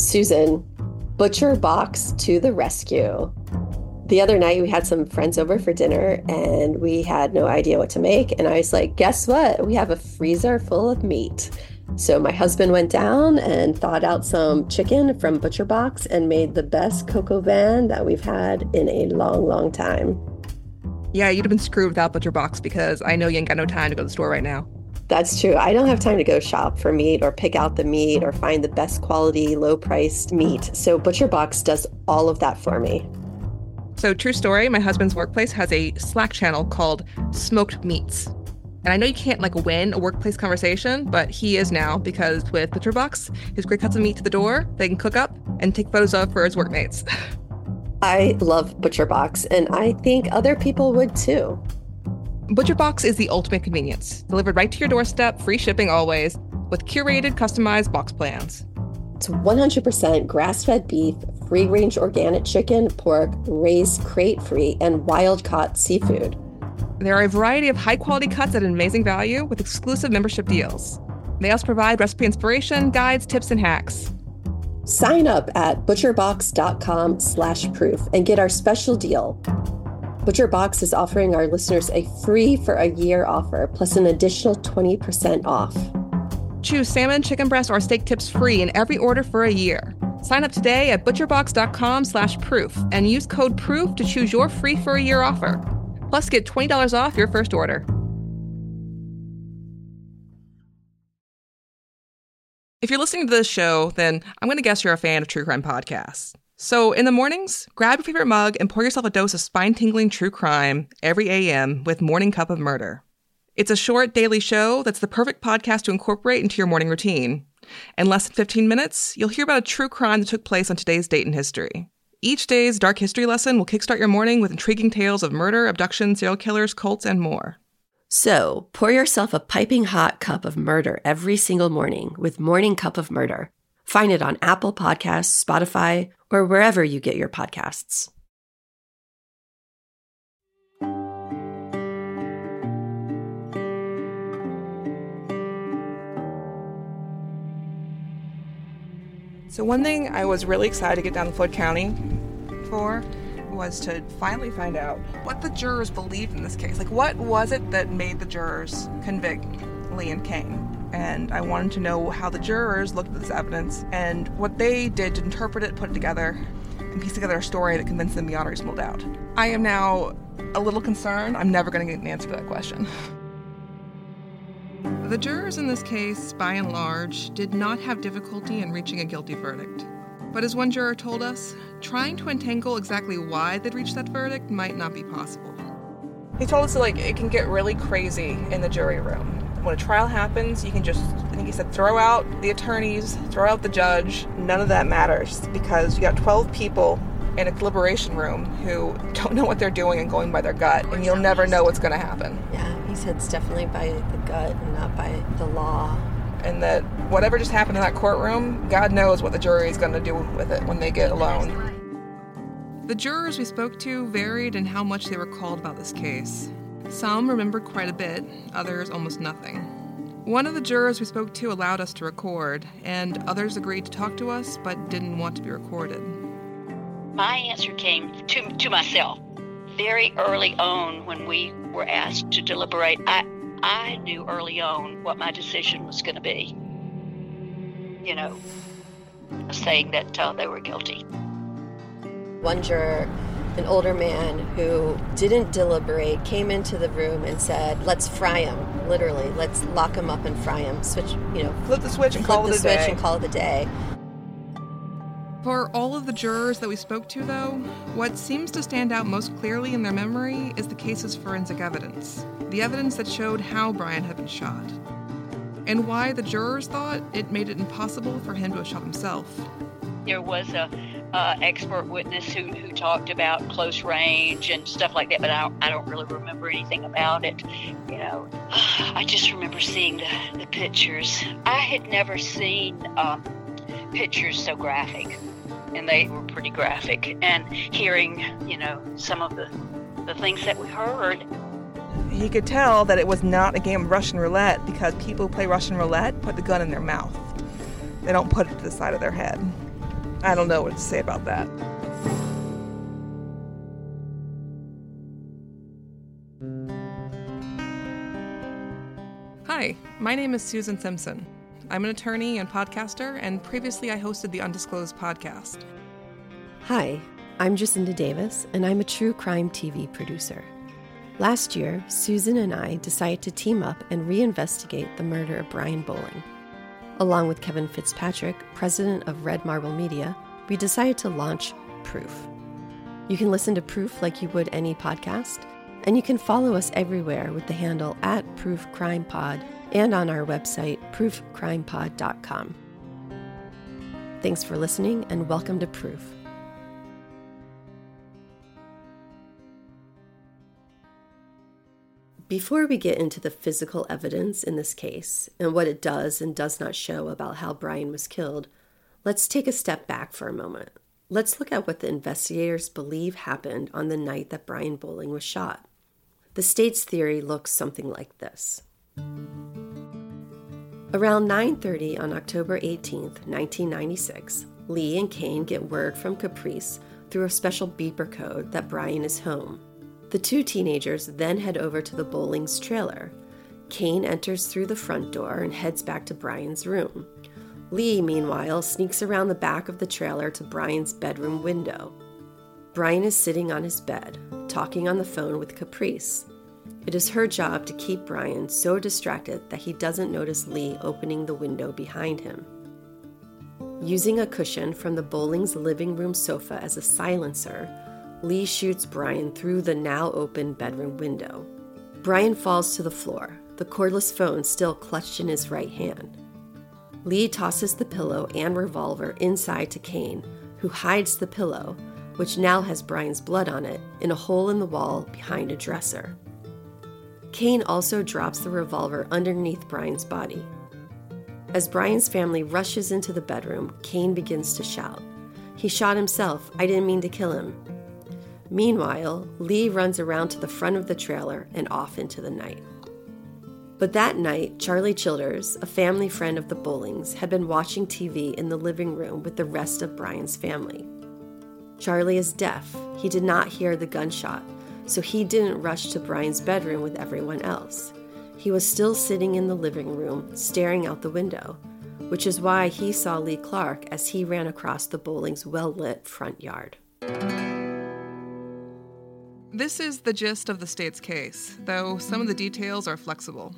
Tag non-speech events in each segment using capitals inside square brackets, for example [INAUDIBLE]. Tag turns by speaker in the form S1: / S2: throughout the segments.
S1: Susan, Butcher Box to the rescue. The other night, we had some friends over for dinner and we had no idea what to make. And I was like, guess what? We have a freezer full of meat. So my husband went down and thawed out some chicken from Butcher Box and made the best coq van that we've had in a long, long time.
S2: Yeah, you'd have been screwed without Butcher Box because I know you ain't got no time to go to the store right now.
S1: That's true. I don't have time to go shop for meat or pick out the meat or find the best quality, low priced meat. So Butcher Box does all of that for me.
S2: So, true story my husband's workplace has a Slack channel called Smoked Meats. And I know you can't like win a workplace conversation, but he is now because with Butcher Box, his great cuts of meat to the door, they can cook up and take photos of for his workmates. [LAUGHS]
S1: I love Butcher Box, and I think other people would too.
S2: Butcher Box is the ultimate convenience, delivered right to your doorstep, free shipping always, with curated, customized box plans.
S1: It's 100% grass fed beef, free range organic chicken, pork, raised crate free, and wild caught seafood.
S2: There are a variety of high quality cuts at an amazing value with exclusive membership deals. They also provide recipe inspiration, guides, tips, and hacks.
S1: Sign up at butcherbox.com slash proof and get our special deal. ButcherBox is offering our listeners a free for a year offer plus an additional 20% off.
S2: Choose salmon, chicken breast, or steak tips free in every order for a year. Sign up today at butcherbox.com slash proof and use code PROOF to choose your free for a year offer. Plus, get $20 off your first order. If you're listening to this show, then I'm going to guess you're a fan of true crime podcasts. So, in the mornings, grab your favorite mug and pour yourself a dose of spine tingling true crime every AM with Morning Cup of Murder. It's a short daily show that's the perfect podcast to incorporate into your morning routine. In less than 15 minutes, you'll hear about a true crime that took place on today's date in history. Each day's dark history lesson will kickstart your morning with intriguing tales of murder, abduction, serial killers, cults, and more.
S1: So, pour yourself a piping hot cup of murder every single morning with Morning Cup of Murder. Find it on Apple Podcasts, Spotify, or wherever you get your podcasts.
S2: So, one thing I was really excited to get down to Floyd County for was to finally find out what the jurors believed in this case. Like, what was it that made the jurors convict Lee and Kane? And I wanted to know how the jurors looked at this evidence and what they did to interpret it, put it together, and piece together a story that convinced them beyond reasonable doubt. I am now a little concerned. I'm never going to get an answer to that question. The jurors in this case, by and large, did not have difficulty in reaching a guilty verdict. But as one juror told us, trying to untangle exactly why they'd reached that verdict might not be possible. He told us that, like, it can get really crazy in the jury room. When a trial happens, you can just, I think he said, throw out the attorneys, throw out the judge. None of that matters because you got 12 people in a deliberation room who [LAUGHS] don't know what they're doing and going by their gut, and you'll never know what's going to happen.
S1: Yeah, he said it's definitely by the gut and not by the law.
S2: And that whatever just happened in that courtroom, God knows what the jury is going to do with it when they get alone. The jurors we spoke to varied in how much they recalled about this case. Some remembered quite a bit, others almost nothing. One of the jurors we spoke to allowed us to record, and others agreed to talk to us but didn't want to be recorded.
S3: My answer came to, to myself very early on when we were asked to deliberate. I, I knew early on what my decision was going to be. You know, saying that uh, they were guilty.
S1: One juror, an older man who didn't deliberate, came into the room and said, "Let's fry him." Literally, let's lock him up and fry him. Switch, you know,
S2: Flip the switch and
S1: flip
S2: call
S1: the
S2: it a
S1: switch
S2: day.
S1: and call it a day.
S2: For all of the jurors that we spoke to, though, what seems to stand out most clearly in their memory is the case's forensic evidence the evidence that showed how Brian had been shot, and why the jurors thought it made it impossible for him to have shot himself.
S3: There was a uh, expert witness who, who talked about close range and stuff like that, but I don't, I don't really remember anything about it. You know, [SIGHS] I just remember seeing the, the pictures. I had never seen um, pictures so graphic, and they were pretty graphic. And hearing, you know, some of the the things that we heard,
S2: He could tell that it was not a game of Russian roulette because people who play Russian roulette put the gun in their mouth. They don't put it to the side of their head. I don't know what to say about that. Hi, my name is Susan Simpson. I'm an attorney and podcaster, and previously I hosted the Undisclosed podcast.
S1: Hi, I'm Jacinda Davis, and I'm a true crime TV producer. Last year, Susan and I decided to team up and reinvestigate the murder of Brian Bowling. Along with Kevin Fitzpatrick, president of Red Marble Media, we decided to launch Proof. You can listen to Proof like you would any podcast, and you can follow us everywhere with the handle at Proof Crime Pod and on our website, proofcrimepod.com. Thanks for listening, and welcome to Proof. Before we get into the physical evidence in this case and what it does and does not show about how Brian was killed, let's take a step back for a moment. Let's look at what the investigators believe happened on the night that Brian Bowling was shot. The state's theory looks something like this. Around 9:30 on October 18, 1996, Lee and Kane get word from Caprice through a special beeper code that Brian is home. The two teenagers then head over to the Bowling's trailer. Kane enters through the front door and heads back to Brian's room. Lee, meanwhile, sneaks around the back of the trailer to Brian's bedroom window. Brian is sitting on his bed, talking on the phone with Caprice. It is her job to keep Brian so distracted that he doesn't notice Lee opening the window behind him. Using a cushion from the Bowling's living room sofa as a silencer, Lee shoots Brian through the now open bedroom window. Brian falls to the floor, the cordless phone still clutched in his right hand. Lee tosses the pillow and revolver inside to Kane, who hides the pillow, which now has Brian's blood on it, in a hole in the wall behind a dresser. Kane also drops the revolver underneath Brian's body. As Brian's family rushes into the bedroom, Kane begins to shout. He shot himself. I didn't mean to kill him. Meanwhile, Lee runs around to the front of the trailer and off into the night. But that night, Charlie Childers, a family friend of the Bowlings, had been watching TV in the living room with the rest of Brian's family. Charlie is deaf. He did not hear the gunshot, so he didn't rush to Brian's bedroom with everyone else. He was still sitting in the living room, staring out the window, which is why he saw Lee Clark as he ran across the Bowling's well lit front yard.
S2: This is the gist of the state's case, though some of the details are flexible.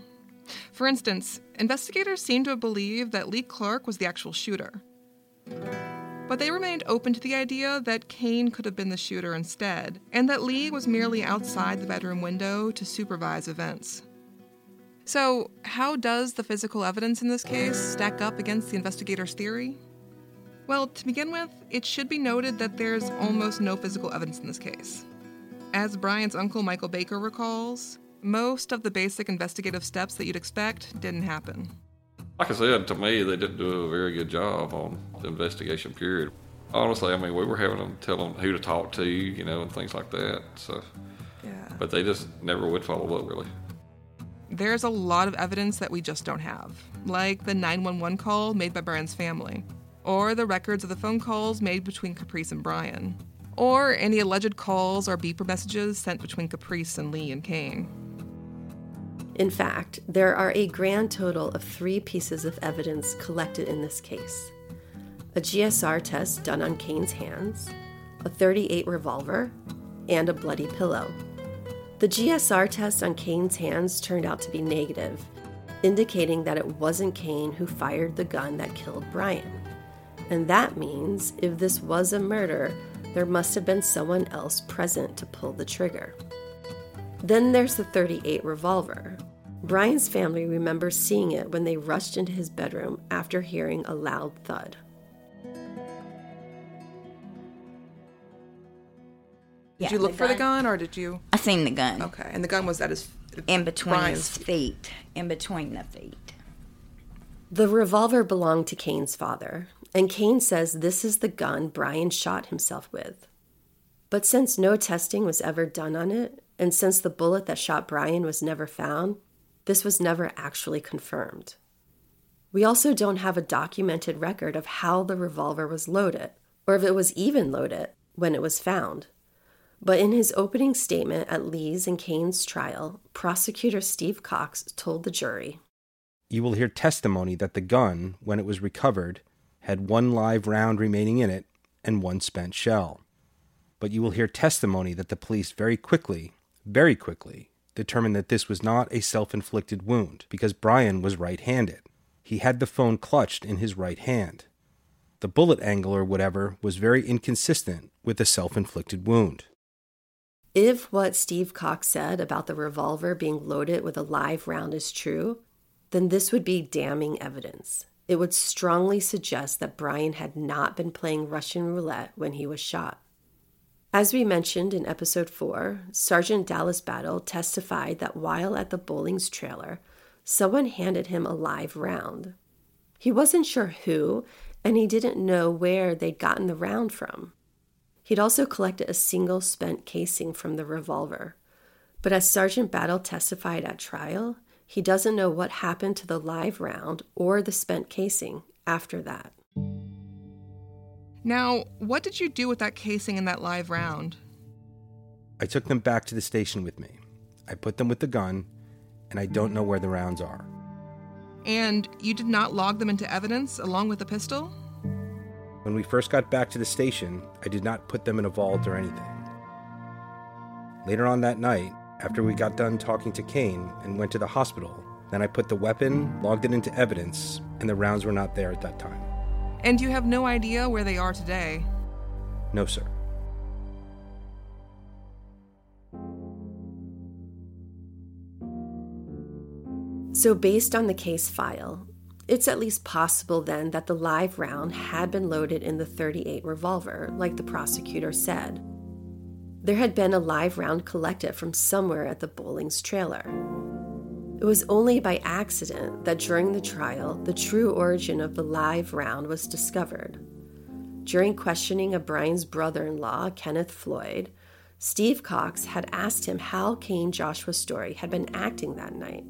S2: For instance, investigators seem to have believed that Lee Clark was the actual shooter. But they remained open to the idea that Kane could have been the shooter instead, and that Lee was merely outside the bedroom window to supervise events. So, how does the physical evidence in this case stack up against the investigators' theory? Well, to begin with, it should be noted that there's almost no physical evidence in this case. As Brian's uncle Michael Baker recalls, most of the basic investigative steps that you'd expect didn't happen.
S4: Like I said, to me, they didn't do a very good job on the investigation period. Honestly, I mean, we were having them tell them who to talk to, you know, and things like that. So,
S2: Yeah.
S4: but they just never would follow up, really.
S2: There's a lot of evidence that we just don't have, like the 911 call made by Brian's family, or the records of the phone calls made between Caprice and Brian, or any alleged calls or beeper messages sent between Caprice and Lee and Kane.
S1: In fact, there are a grand total of three pieces of evidence collected in this case a GSR test done on Kane's hands, a 38 revolver, and a bloody pillow. The GSR test on Kane's hands turned out to be negative, indicating that it wasn't Kane who fired the gun that killed Brian. And that means if this was a murder, there must have been someone else present to pull the trigger. Then there's the 38 revolver. Brian's family remembers seeing it when they rushed into his bedroom after hearing a loud thud.
S2: Did
S5: Yeah,
S2: you look
S5: the
S2: for the
S5: gun.
S2: gun or did you?
S5: I seen the gun
S2: Okay, and the gun was at his.
S5: in between
S2: Brian's
S5: his feet. In between the feet.
S1: The revolver belonged to Kane's father, and Kane says this is the gun Brian shot himself with. But since no testing was ever done on it, and since the bullet that shot Brian was never found, this was never actually confirmed. We also don't have a documented record of how the revolver was loaded, or if it was even loaded when it was found. But in his opening statement at Lee's and Kane's trial, prosecutor Steve Cox told the jury
S6: You will hear testimony that the gun, when it was recovered, had one live round remaining in it and one spent shell. But you will hear testimony that the police very quickly, very quickly, determined that this was not a self inflicted wound because Brian was right handed. He had the phone clutched in his right hand. The bullet angle or whatever was very inconsistent with a self inflicted wound.
S1: If what Steve Cox said about the revolver being loaded with a live round is true, then this would be damning evidence. It would strongly suggest that Brian had not been playing Russian roulette when he was shot. As we mentioned in episode 4, Sergeant Dallas Battle testified that while at the Bowlings trailer, someone handed him a live round. He wasn't sure who, and he didn't know where they'd gotten the round from. He'd also collected a single spent casing from the revolver. But as Sergeant Battle testified at trial, he doesn't know what happened to the live round or the spent casing after that.
S2: Now, what did you do with that casing and that live round?
S6: I took them back to the station with me. I put them with the gun, and I don't know where the rounds are.
S2: And you did not log them into evidence along with the pistol?
S6: When we first got back to the station, I did not put them in a vault or anything. Later on that night, after we got done talking to Kane and went to the hospital, then I put the weapon, logged it into evidence, and the rounds were not there at that time.
S2: And you have no idea where they are today?
S6: No, sir.
S1: So, based on the case file, it's at least possible then that the live round had been loaded in the 38 revolver, like the prosecutor said. There had been a live round collected from somewhere at the Bowlings trailer. It was only by accident that during the trial, the true origin of the live round was discovered. During questioning of Brian's brother in law, Kenneth Floyd, Steve Cox had asked him how Kane Joshua Story had been acting that night.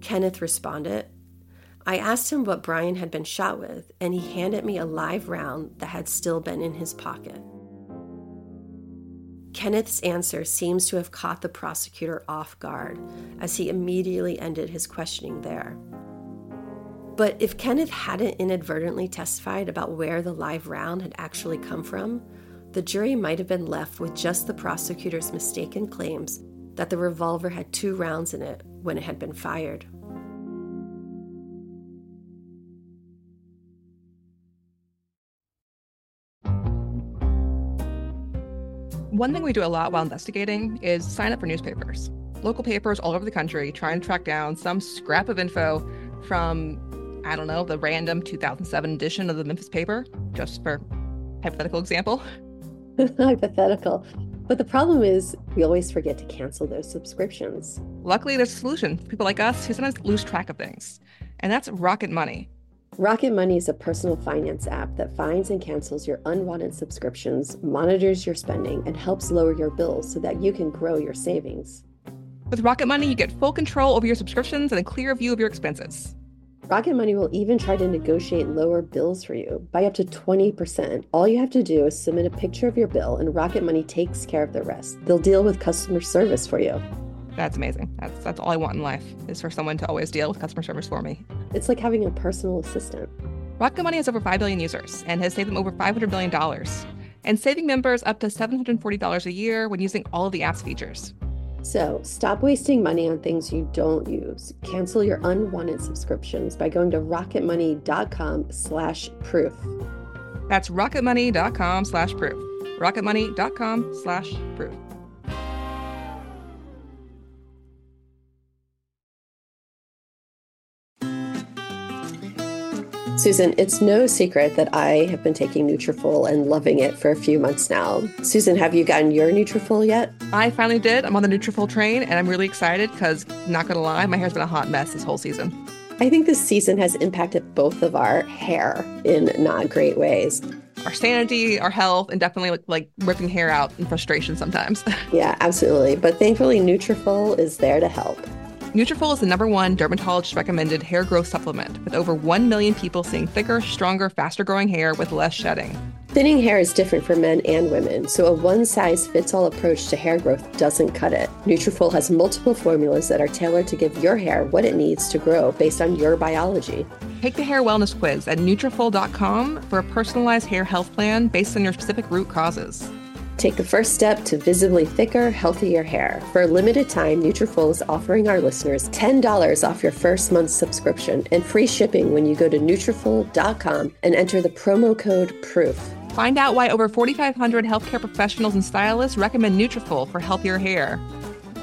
S1: Kenneth responded, I asked him what Brian had been shot with, and he handed me a live round that had still been in his pocket. Kenneth's answer seems to have caught the prosecutor off guard, as he immediately ended his questioning there. But if Kenneth hadn't inadvertently testified about where the live round had actually come from, the jury might have been left with just the prosecutor's mistaken claims that the revolver had two rounds in it when it had been fired.
S2: One thing we do a lot while investigating is sign up for newspapers. Local papers all over the country try and track down some scrap of info from, I don't know, the random 2007 edition of the Memphis paper, just for hypothetical example. [LAUGHS] [LAUGHS]
S1: Hypothetical. But the problem is, we always forget to cancel those subscriptions.
S2: Luckily, there's a solution for people like us who sometimes lose track of things, and that's Rocket Money.
S1: Rocket Money is a personal finance app that finds and cancels your unwanted subscriptions, monitors your spending, and helps lower your bills so that you can grow your savings.
S2: With Rocket Money, you get full control over your subscriptions and a clear view of your expenses.
S1: Rocket Money will even try to negotiate lower bills for you by up to 20%. All you have to do is submit a picture of your bill, and Rocket Money takes care of the rest. They'll deal with customer service for you.
S2: That's amazing. That's that's all I want in life is for someone to always deal with customer service for me.
S1: It's like having a personal assistant.
S2: Rocket Money has over 5 billion users and has saved them over $500 billion, and saving members up to $740 a year when using all of the app's features.
S1: So stop wasting money on things you don't use. Cancel your unwanted subscriptions by going to rocketmoney.com slash proof.
S2: That's rocketmoney.com slash proof. rocketmoney.com slash proof.
S1: Susan, it's no secret that I have been taking Nutrafol and loving it for a few months now. Susan, have you gotten your Nutrafol yet?
S2: I finally did. I'm on the Nutrafol train, and I'm really excited because, not gonna lie, my hair's been a hot mess this whole season.
S1: I think this season has impacted both of our hair in not great ways.
S2: Our sanity, our health, and definitely like, like ripping hair out in frustration sometimes. [LAUGHS]
S1: Yeah, absolutely. But thankfully, Nutrafol is there to help.
S2: Nutrafol is the number one dermatologist recommended hair growth supplement, with over 1 million people seeing thicker, stronger, faster growing hair with less shedding.
S1: Thinning hair is different for men and women, so a one-size-fits-all approach to hair growth doesn't cut it. Nutrafol has multiple formulas that are tailored to give your hair what it needs to grow based on your biology.
S2: Take the hair wellness quiz at Nutrafol.com for a personalized hair health plan based on your specific root causes.
S1: Take the first step to visibly thicker, healthier hair. For a limited time, Nutrafol is offering our listeners $10 off your first month's subscription and free shipping when you go to Nutrafol.com and enter the promo code PROOF.
S2: Find out why over 4,500 healthcare professionals and stylists recommend Nutrafol for healthier hair.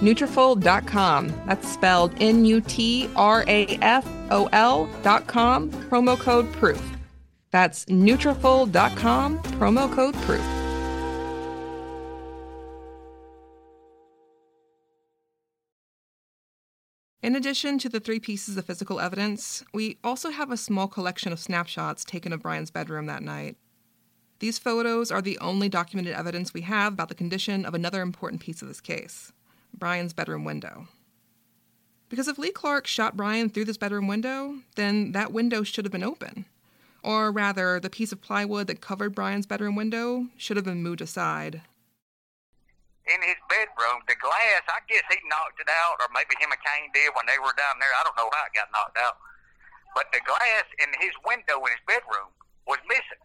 S2: Nutrafol.com. That's spelled dot com. Promo code PROOF. That's Nutrafol.com. Promo code PROOF. In addition to the three pieces of physical evidence, we also have a small collection of snapshots taken of Brian's bedroom that night. These photos are the only documented evidence we have about the condition of another important piece of this case Brian's bedroom window. Because if Lee Clark shot Brian through this bedroom window, then that window should have been open. Or rather, the piece of plywood that covered Brian's bedroom window should have been moved aside.
S7: In his bedroom, the glass, I guess he knocked it out, or maybe him and Kane did when they were down there. I don't know how it got knocked out. But the glass in his window in his bedroom was missing.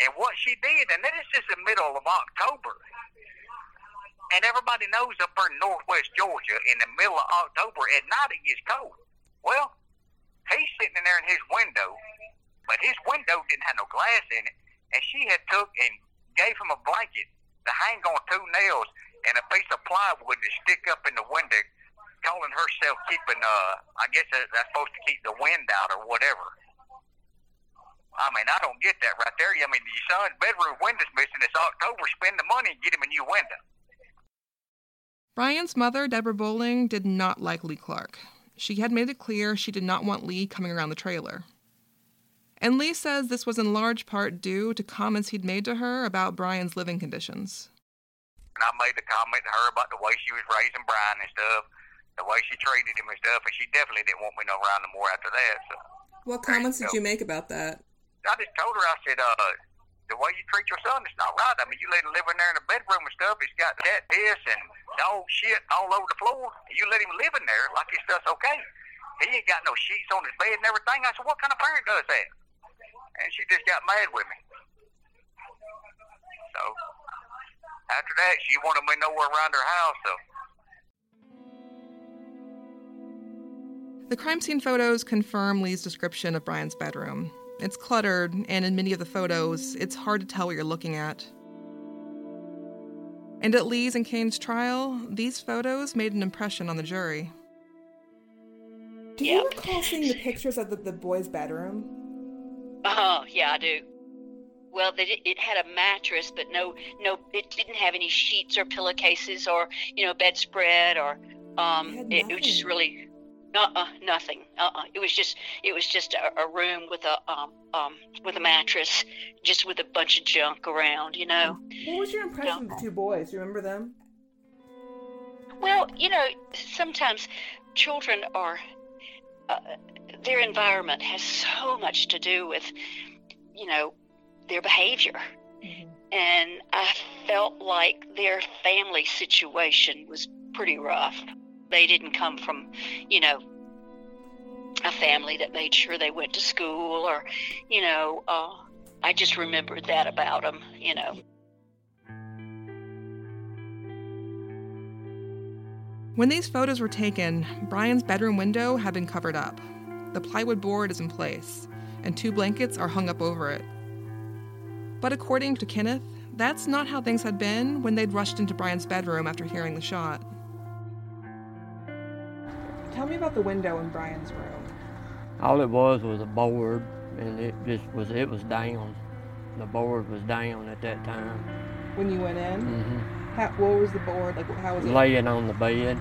S7: And what she did, and this is the middle of October, and everybody knows up in northwest Georgia, in the middle of October, at night it gets cold. Well, he's sitting in there in his window, but his window didn't have no glass in it, and she had took and gave him a blanket to hang on two nails and a piece of plywood to stick up in the window, calling herself keeping, uh, I guess that- that's supposed to keep the wind out or whatever. I mean, I don't get that right there. I mean, your son's bedroom window's missing. It's October. Spend the money and get him a new window.
S2: Brian's mother, Deborah Bowling, did not like Lee Clark. She had made it clear she did not want Lee coming around the trailer. And Lee says this was in large part due to comments he'd made to her about Brian's living conditions.
S7: And I made the comment to her about the way she was raising Brian and stuff, the way she treated him and stuff, and she definitely didn't want me no around no more after that. So
S2: What
S7: comments did you
S2: make about that?
S7: I just told her, I said, uh, the way you treat your son is not right. I mean, you let him live in there in the bedroom and stuff. He's got that, piss and dog shit all over the floor. You let him live in there like his stuff's okay. He ain't got no sheets on his bed and everything. I said, what kind of parent does that? And she just got mad with me. So after that, she wanted me nowhere around her house. So
S2: The crime scene photos confirm Lee's description of Brian's bedroom. It's cluttered, and in many of the photos, it's hard to tell what you're looking at. And at Lee's and Kane's trial, these photos made an impression on the jury.
S8: Do
S3: Yeah.
S8: you recall seeing the pictures of the, the boys' bedroom?
S3: Oh, yeah, I do. Well, did- it had a mattress, but no, no, it didn't have any sheets or pillowcases or you know bedspread or um.
S8: It
S3: It, it was just really, uh, nothing. Uh, uh It was just, it was just a, a room with a um um with a mattress, just with a bunch of junk around. You know.
S8: What was your impression of the two boys? You remember them?
S3: Well, you know, sometimes children are, uh, their environment has so much to do with, you know, their behavior. And I felt like their family situation was pretty rough. They didn't come from, you know, a family that made sure they went to school or, you know, uh, I just remembered that about them, you know.
S2: When these photos were taken, Brian's bedroom window had been covered up. The plywood board is in place, and two blankets are hung up over it. But according to Kenneth, that's not how things had been when they'd rushed into Brian's bedroom after hearing the shot.
S8: Tell me about the window in Brian's room.
S9: All it was was a board, and it just was it was down. The board was down at that time.
S8: When you went in,
S9: hmm
S8: how, what was the board like? How was it?
S9: Laying on the bed.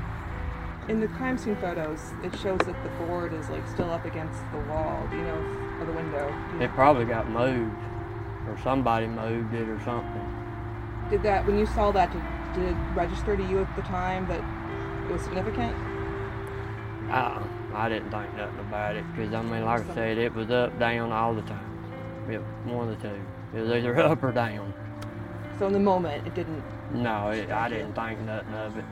S8: In the crime scene photos, it shows that the board is like still up against the wall. You know, or the window?
S9: It probably got moved, or somebody moved it or something.
S8: Did that when you saw that? Did, did it register to you at the time that it was significant?
S9: I I didn't think nothing about it because I mean, like I said, it was up down all the time. It, one of the two. It was either [LAUGHS] up or down.
S2: So in the moment, it didn't.
S9: No, it, I didn't think nothing of it.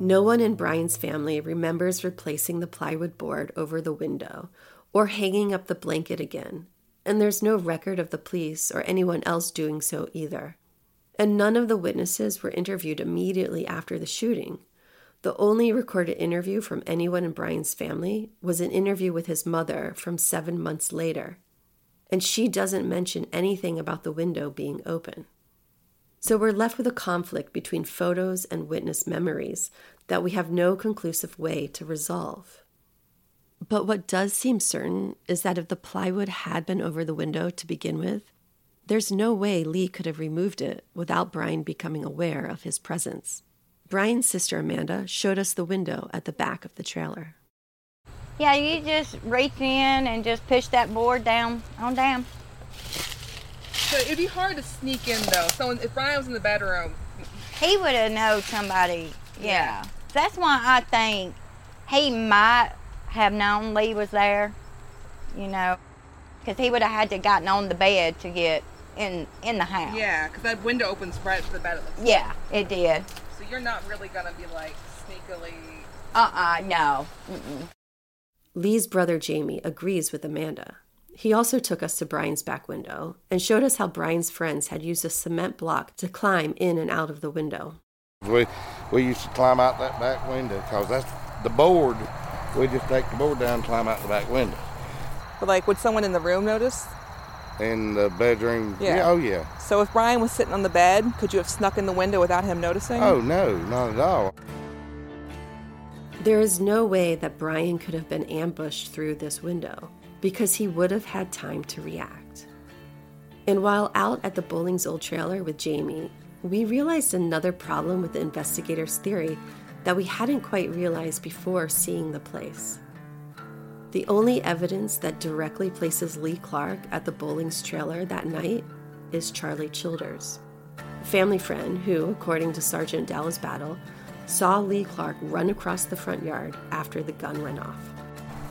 S1: No one in Brian's family remembers replacing the plywood board over the window or hanging up the blanket again, and there's no record of the police or anyone else doing so either. And none of the witnesses were interviewed immediately after the shooting. The only recorded interview from anyone in Brian's family was an interview with his mother from seven months later, and she doesn't mention anything about the window being open. So we're left with a conflict between photos and witness memories that we have no conclusive way to resolve. But what does seem certain is that if the plywood had been over the window to begin with, there's no way Lee could have removed it without Brian becoming aware of his presence. Brian's sister Amanda showed us the window at the back of the trailer.
S5: Yeah, you just reach in and just push that board down on down.
S10: So it'd be hard to sneak in though. Someone, if Brian was in the bedroom,
S5: He would have known somebody. Yeah. That's why I think he might have known Lee was there. You know, because he would have had to gotten on the bed to get in in the house.
S10: yeah, because that window opens right to the bed. It looks like.
S5: Yeah, it did.
S10: So you're not really gonna be like sneakily.
S5: Uh uh no. Mm-mm.
S1: Lee's brother Jamie agrees with Amanda. He also took us to Brian's back window and showed us how Brian's friends had used a cement block to climb in and out of the window.
S11: We we used to climb out that back window because that's the board. We just take the board down and climb out the back window.
S2: But like, would someone in the room notice?
S11: In the bedroom,
S2: Yeah.
S11: oh yeah.
S2: So if Brian was sitting on the bed, could you have snuck in the window without him noticing?
S11: Oh no, not at all.
S1: There is no way that Brian could have been ambushed through this window because he would have had time to react. And while out at the Bowling's old trailer with Jamie, we realized another problem with the investigators' theory that we hadn't quite realized before seeing the place. The only evidence that directly places Lee Clark at the Bowling's trailer that night is Charlie Childers, a family friend who, according to Sergeant Dallas Battle, saw Lee Clark run across the front yard after the gun went off.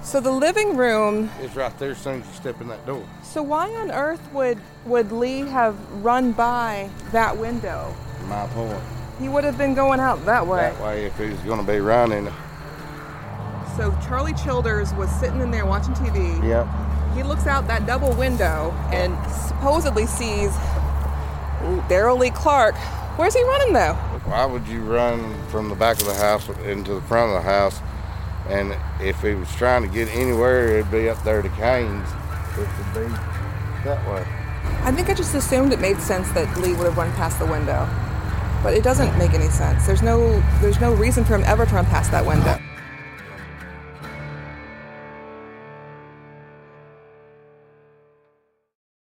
S2: So the living room.
S11: is right there as soon as you step in that door.
S2: So why on earth would would Lee have run by that window?
S11: My point.
S2: He would have been going out that way.
S11: That way, if he's going to be running,
S2: So Charlie Childers was sitting in there watching TV.
S11: yep.
S2: He looks out that double window and supposedly sees Daryl Lee Clark. Where's he running though?
S11: Why would you run from the back of the house into the front of the house? And if he was trying to get anywhere, it'd be up there to Kane's. It would be that way.
S2: I think I just assumed it made sense that Lee would have run past the window. But it doesn't make any sense. There's no there's no reason for him ever to run past that window.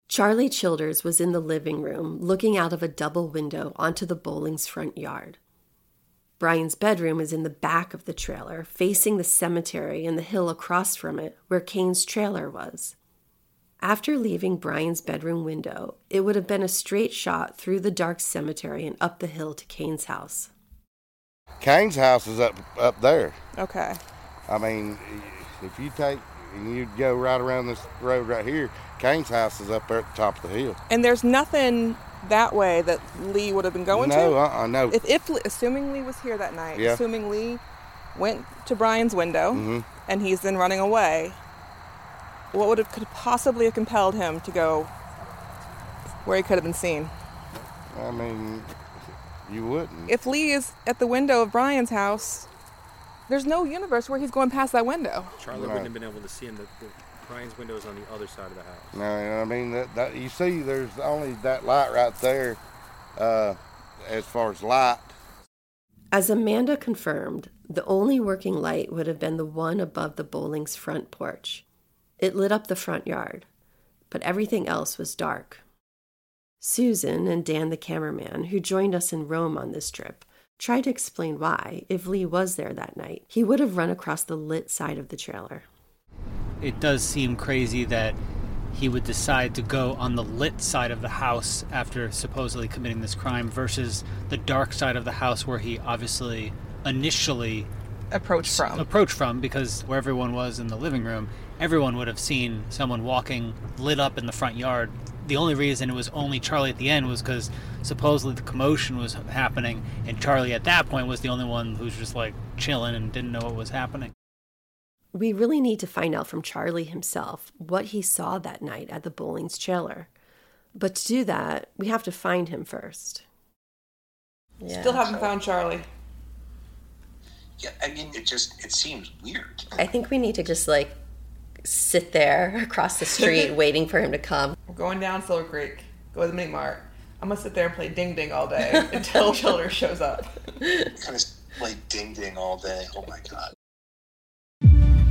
S1: Charlie Childers was in the living room looking out of a double window onto the bowling's front yard. Brian's bedroom is in the back of the trailer, facing the cemetery and the hill across from it, where Kane's trailer was. After leaving Brian's bedroom window, it would have been a straight shot through the dark cemetery and up the hill to Kane's house.
S11: Kane's house is up up there.
S2: Okay.
S11: I mean, if you take and you go right around this road right here, Kane's house is up there at the top of the hill.
S2: And there's nothing that way that Lee would have been going
S11: no,
S2: to?
S11: uh-uh, no.
S2: If, if assuming Lee was here that night,
S11: Yeah.
S2: assuming Lee went to Brian's window
S11: Mhm.
S2: and he's then running away, what would have could possibly have compelled him to go where he could have been seen?
S11: I mean, you wouldn't.
S2: If Lee is at the window of Brian's house, there's no universe where he's going past that window.
S12: Charlie
S11: Right.
S12: wouldn't have been able to see him. The, the, Brian's window is on the other side of the house.
S11: No, you know I mean that, that you see, there's only that light right there. Uh, as far as light,
S1: As Amanda confirmed, the only working light would have been the one above the bowling's front porch. It lit up the front yard, but everything else was dark. Susan and Dan, the cameraman, who joined us in Rome on this trip, tried to explain why, if Lee was there that night, he would have run across the lit side of the trailer.
S13: It does seem crazy that he would decide to go on the lit side of the house after supposedly committing this crime versus the dark side of the house where he obviously initially
S2: approached from.
S13: approach from because where everyone was in the living room, everyone would have seen someone walking lit up in the front yard. The only reason it was only Charlie at the end was because supposedly the commotion was happening, and Charlie at that point was the only one who's just like chilling and didn't know what was happening.
S1: We really need to find out from Charlie himself what he saw that night at the Bowling's trailer. But to do that, we have to find him first.
S2: Still haven't found Charlie.
S14: Yeah, I mean, it just it seems weird.
S1: I think we need to just like sit there [LAUGHS] across the street [LAUGHS] waiting for him to come.
S2: We're going down Silver Creek. Go to the mini mart. I'm gonna sit there and play ding ding all day [LAUGHS] until Childer shows up.
S14: kind of like ding ding all day. Oh my god.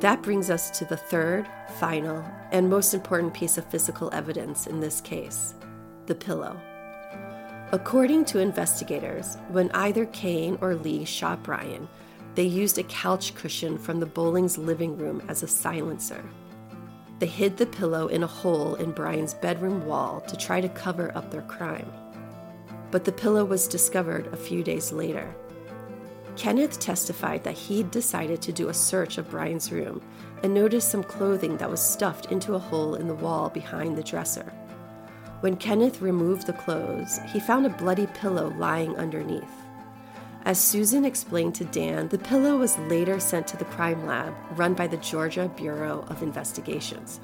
S1: That brings us to the third, final, and most important piece of physical evidence in this case the pillow. According to investigators, when either Kane or Lee shot Brian, they used a couch cushion from the Bowling's living room as a silencer. They hid the pillow in a hole in Brian's bedroom wall to try to cover up their crime. But the pillow was discovered a few days later. Kenneth testified that he'd decided to do a search of Brian's room and noticed some clothing that was stuffed into a hole in the wall behind the dresser. When Kenneth removed the clothes, he found a bloody pillow lying underneath. As Susan explained to Dan, the pillow was later sent to the crime lab run by the Georgia Bureau of Investigations.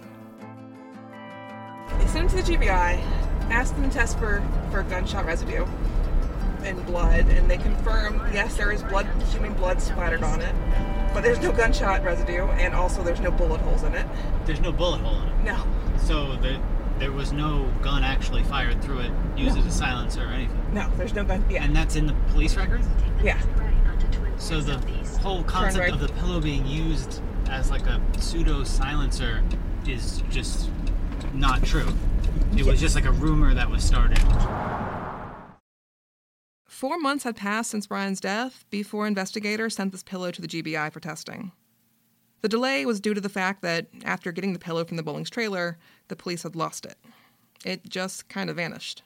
S2: They sent him to the GBI, asked them to test for, for gunshot residue and blood, and they confirm yes, there is blood, human blood splattered on it, but there's no gunshot residue, and also there's no bullet holes in it.
S13: There's no bullet hole in it.
S2: No.
S13: So there, there was no gun actually fired through it, used as a silencer or anything.
S2: No, there's no gun. Yeah.
S13: And that's in the police records?
S2: Yeah.
S13: So the whole concept
S2: right.
S13: of the pillow being used as like a pseudo silencer is just not true. It was just like a rumor that was started.
S15: Four months had passed since Brian's death before investigators sent this pillow to the GBI for testing. The delay was due to the fact that after getting the pillow from the Bowling's trailer, the police had lost it. It just kind of vanished.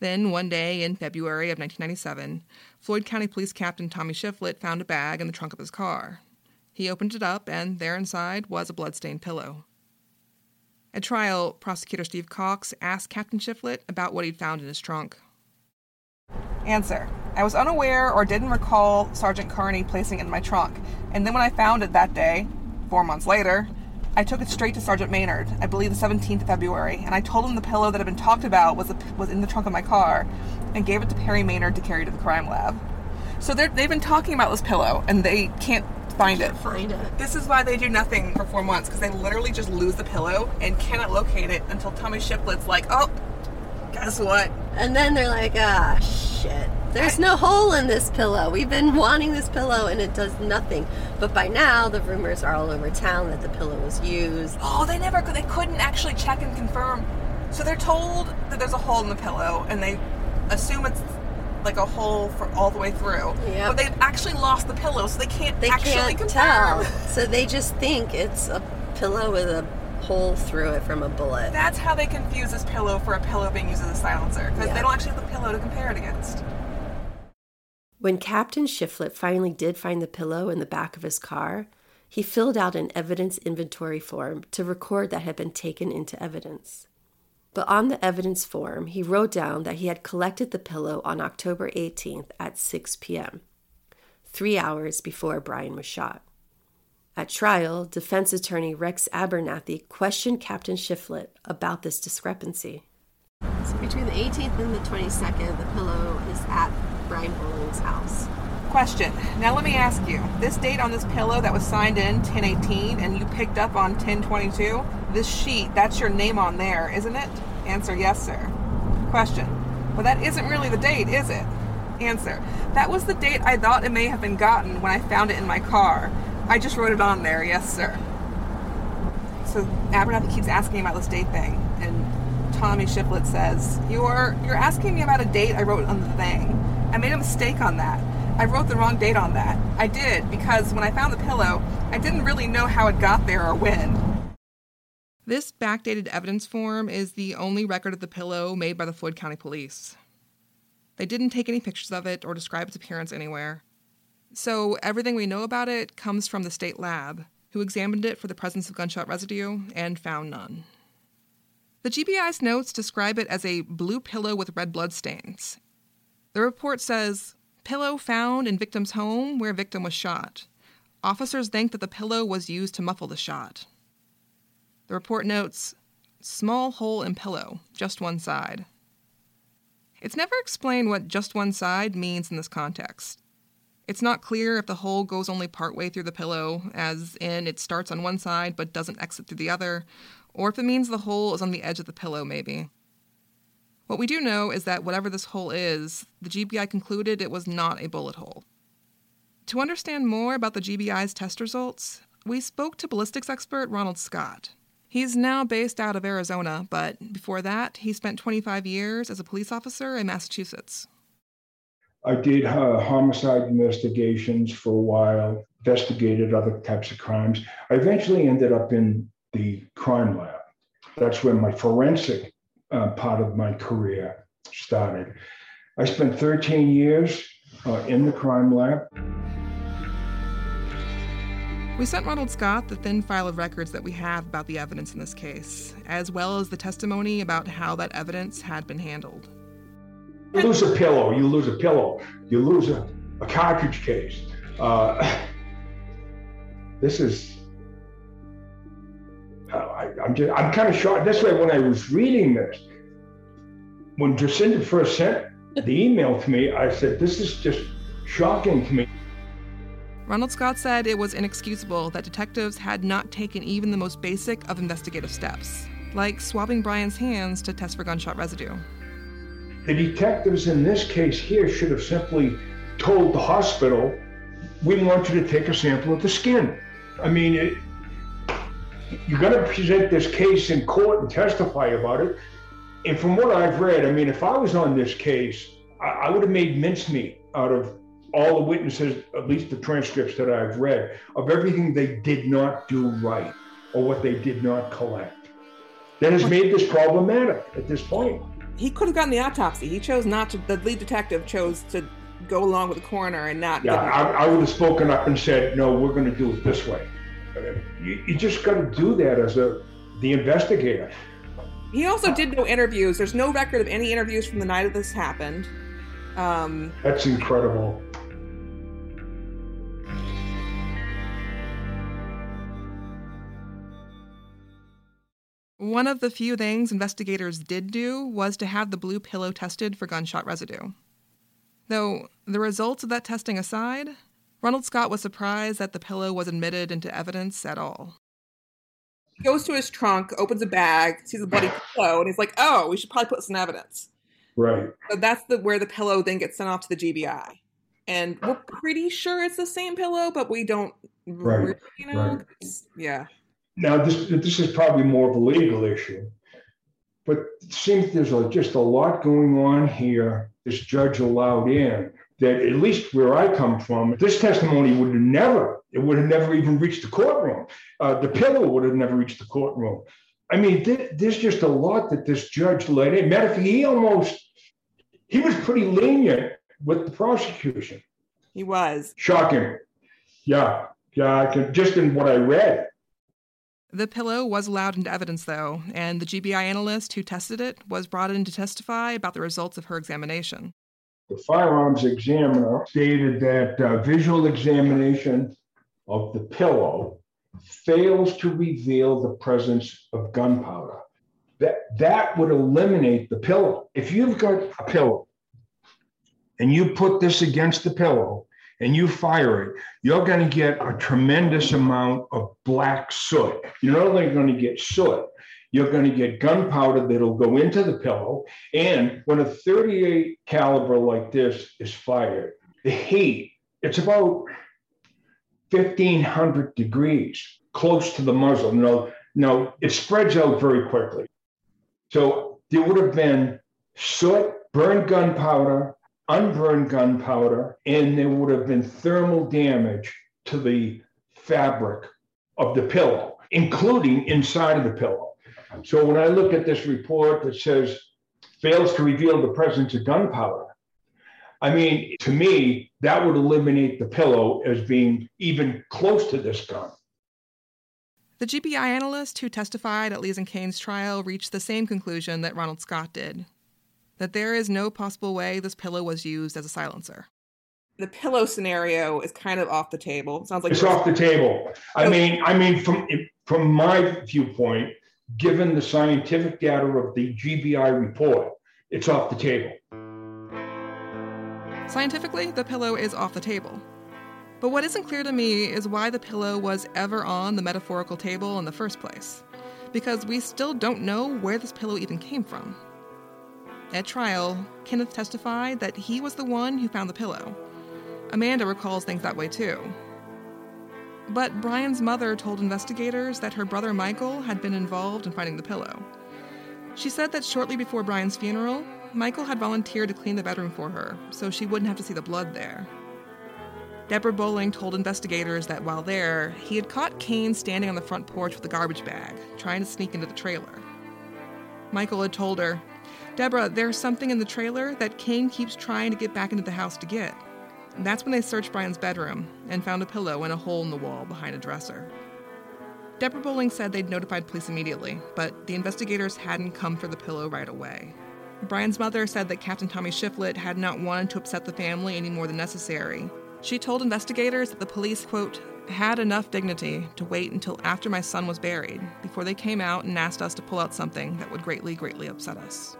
S15: Then, one day in February of 1997, Floyd County Police Captain Tommy Shiflett found a bag in the trunk of his car. He opened it up, and there inside was a bloodstained pillow. At trial, prosecutor Steve Cox asked Captain Shiflett about what he'd found in his trunk.
S2: Answer. I was unaware or didn't recall Sergeant Carney placing it in my trunk. And then when I found it that day, four months later, I took it straight to Sergeant Maynard, I believe the 17th of February, and I told him the pillow that had been talked about was, a, was in the trunk of my car and gave it to Perry Maynard to carry to the crime lab. So they've been talking about this pillow and they can't find it.
S1: Find it.
S2: This is why they do nothing for four months because they literally just lose the pillow and cannot locate it until Tommy Shiflett's like, oh, guess what?
S1: And then they're like, ah, shit. There's no hole in this pillow. We've been wanting this pillow and it does nothing. But by now, the rumors are all over town that the pillow was used.
S2: Oh, they never could. They couldn't actually check and confirm. So they're told that there's a hole in the pillow, and they assume it's like a hole for all the way through.
S1: Yep.
S2: But they've actually lost the pillow, so they can't
S1: They
S2: actually
S1: can't
S2: confirm.
S1: tell. [LAUGHS] So they just think it's a pillow with a hole through it from a bullet.
S2: That's how they confuse this pillow for a pillow being used as a silencer, because
S1: Yeah.
S2: they don't actually have the pillow to compare it against.
S1: When Captain Shiflett finally did find the pillow in the back of his car, he filled out an evidence inventory form to record that had been taken into evidence. But on the evidence form, he wrote down that he had collected the pillow on October 18th at 6 p.m., three hours before Brian was shot. At trial, defense attorney Rex Abernathy questioned Captain Shiflett about this discrepancy. So between the 18th and the 22nd, the pillow is at Brian Bowling's house.
S2: Question. Now let me ask you: This date on this pillow that was signed in 1018, and you picked up on 1022. This sheet, that's your name on there, isn't it? Answer: Yes, sir.
S8: Question. Well, that isn't really the date, is it? Answer. That was the date I thought it may have been gotten when I found it in my car. I just wrote it on there, yes, sir. So Abernathy keeps asking about this date thing, and Tommy Shiflett says, You're you're asking me about a date I wrote on the thing. I made a mistake on that. I wrote the wrong date on that. I did, because when I found the pillow, I didn't really know how it got there or when.
S2: This backdated evidence form is the only record of the pillow made by the Floyd County Police. They didn't take any pictures of it or describe its appearance anywhere. So everything we know about it comes from the state lab, who examined it for the presence of gunshot residue and found none. The GBI's notes describe it as a blue pillow with red blood stains. The report says pillow found in victim's home where victim was shot. Officers think that the pillow was used to muffle the shot. The report notes small hole in pillow, just one side. It's never explained what just one side means in this context. It's not clear if the hole goes only partway through the pillow, as in it starts on one side but doesn't exit through the other, or if it means the hole is on the edge of the pillow, maybe. What we do know is that whatever this hole is, the GBI concluded it was not a bullet hole. To understand more about the GBI's test results, we spoke to ballistics expert Ronald Scott. He's now based out of Arizona, but before that, he spent 25 years as a police officer in Massachusetts.
S16: I did uh, homicide investigations for a while, investigated other types of crimes. I eventually ended up in the crime lab. That's where my forensic uh, part of my career started. I spent 13 years uh, in the crime lab.
S2: We sent Ronald Scott the thin file of records that we have about the evidence in this case, as well as the testimony about how that evidence had been handled.
S16: You lose a pillow, you lose a pillow, you lose a, a cartridge case. Uh, [LAUGHS] this is, uh, I, I'm just, I'm kind of shocked. This way, when I was reading this, when Jacinda first sent the email to me, I said, this is just shocking to me.
S2: Ronald Scott said it was inexcusable that detectives had not taken even the most basic of investigative steps, like swabbing Brian's hands to test for gunshot residue.
S16: The detectives in this case here should have simply told the hospital, we want you to take a sample of the skin. I mean, it, you're going to present this case in court and testify about it. And from what I've read, I mean, if I was on this case, I, I would have made mincemeat out of all the witnesses, at least the transcripts that I've read, of everything they did not do right or what they did not collect. That has made this problematic at this point
S8: he could have gotten the autopsy. He chose not to. The lead detective chose to go along with the coroner and not.
S16: Yeah, I, I, would have spoken up and said, "No, we're going to do it this way." You, you just got to do that as a the investigator.
S8: He also did no interviews. There's no record of any interviews from the night of this happened. Um,
S16: That's incredible.
S2: One of the few things investigators did do was to have the blue pillow tested for gunshot residue. Though, the results of that testing aside, Ronald Scott was surprised that the pillow was admitted into evidence at all.
S8: He goes to his trunk, opens a bag, sees a bloody pillow, and he's like, oh, we should probably put some evidence.
S16: Right.
S8: So that's the where the pillow then gets sent off to the GBI. And we're pretty sure it's the same pillow, but we don't
S16: right.
S8: really know.
S16: Right.
S8: Yeah.
S16: Now, this this is probably more of a legal issue, but it seems there's a, just a lot going on here. This judge allowed in that, at least where I come from, this testimony would have never, it would have never even reached the courtroom. Uh, the pillow would have never reached the courtroom. I mean, th- there's just a lot that this judge let in. Matter of fact, he almost, he was pretty lenient with the prosecution.
S8: He was.
S16: Shocking. Yeah. Yeah. I can, just in what I read.
S2: The pillow was allowed into evidence, though, and the GBI analyst who tested it was brought in to testify about the results of her examination.
S16: The firearms examiner stated that uh, visual examination of the pillow fails to reveal the presence of gunpowder. That, that would eliminate the pillow. If you've got a pillow and you put this against the pillow and you fire it, you're going to get a tremendous amount of black soot. You're not only going to get soot, you're going to get gunpowder that'll go into the pillow. And when a 38 caliber like this is fired, the heat, it's about 1500 degrees close to the muzzle. No, no, it spreads out very quickly. So there would have been soot, burned gunpowder, unburned gunpowder, and there would have been thermal damage to the fabric of the pillow, including inside of the pillow. So when I look at this report that says fails to reveal the presence of gunpowder, I mean, to me, that would eliminate the pillow as being even close to this gun.
S2: The GBI analyst who testified at Lee's and Kane's trial reached the same conclusion that Ronald Scott did that there is no possible way this pillow was used as a silencer.
S8: The pillow scenario is kind of off the table. It sounds like
S16: it's off the table. I mean, I mean, from from my viewpoint, given the scientific data of the GBI report, it's off the table.
S2: Scientifically, the pillow is off the table. But what isn't clear to me is why the pillow was ever on the metaphorical table in the first place. Because we still don't know where this pillow even came from. At trial, Kenneth testified that he was the one who found the pillow. Amanda recalls things that way too. But Brian's mother told investigators that her brother Michael had been involved in finding the pillow. She said that shortly before Brian's funeral, Michael had volunteered to clean the bedroom for her so she wouldn't have to see the blood there. Deborah Bowling told investigators that while there, he had caught Kane standing on the front porch with a garbage bag, trying to sneak into the trailer. Michael had told her, Deborah, there's something in the trailer that Kane keeps trying to get back into the house to get. And that's when they searched Brian's bedroom and found a pillow and a hole in the wall behind a dresser. Deborah Bowling said they'd notified police immediately, but the investigators hadn't come for the pillow right away. Brian's mother said that Captain Tommy Shiflett had not wanted to upset the family any more than necessary. She told investigators that the police, quote, had enough dignity to wait until after my son was buried before they came out and asked us to pull out something that would greatly, greatly upset us.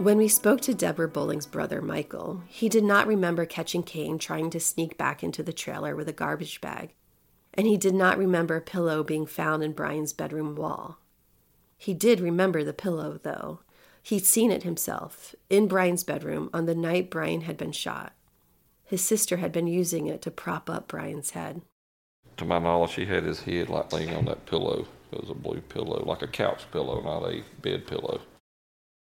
S1: When we spoke to Deborah Bowling's brother, Michael, he did not remember catching Kane trying to sneak back into the trailer with a garbage bag, and he did not remember a pillow being found in Brian's bedroom wall. He did remember the pillow, though. He'd seen it himself in Brian's bedroom on the night Brian had been shot. His sister had been using it to prop up Brian's head.
S4: To my knowledge, he had his head like laying on that pillow. It was a blue pillow, like a couch pillow, not a bed pillow.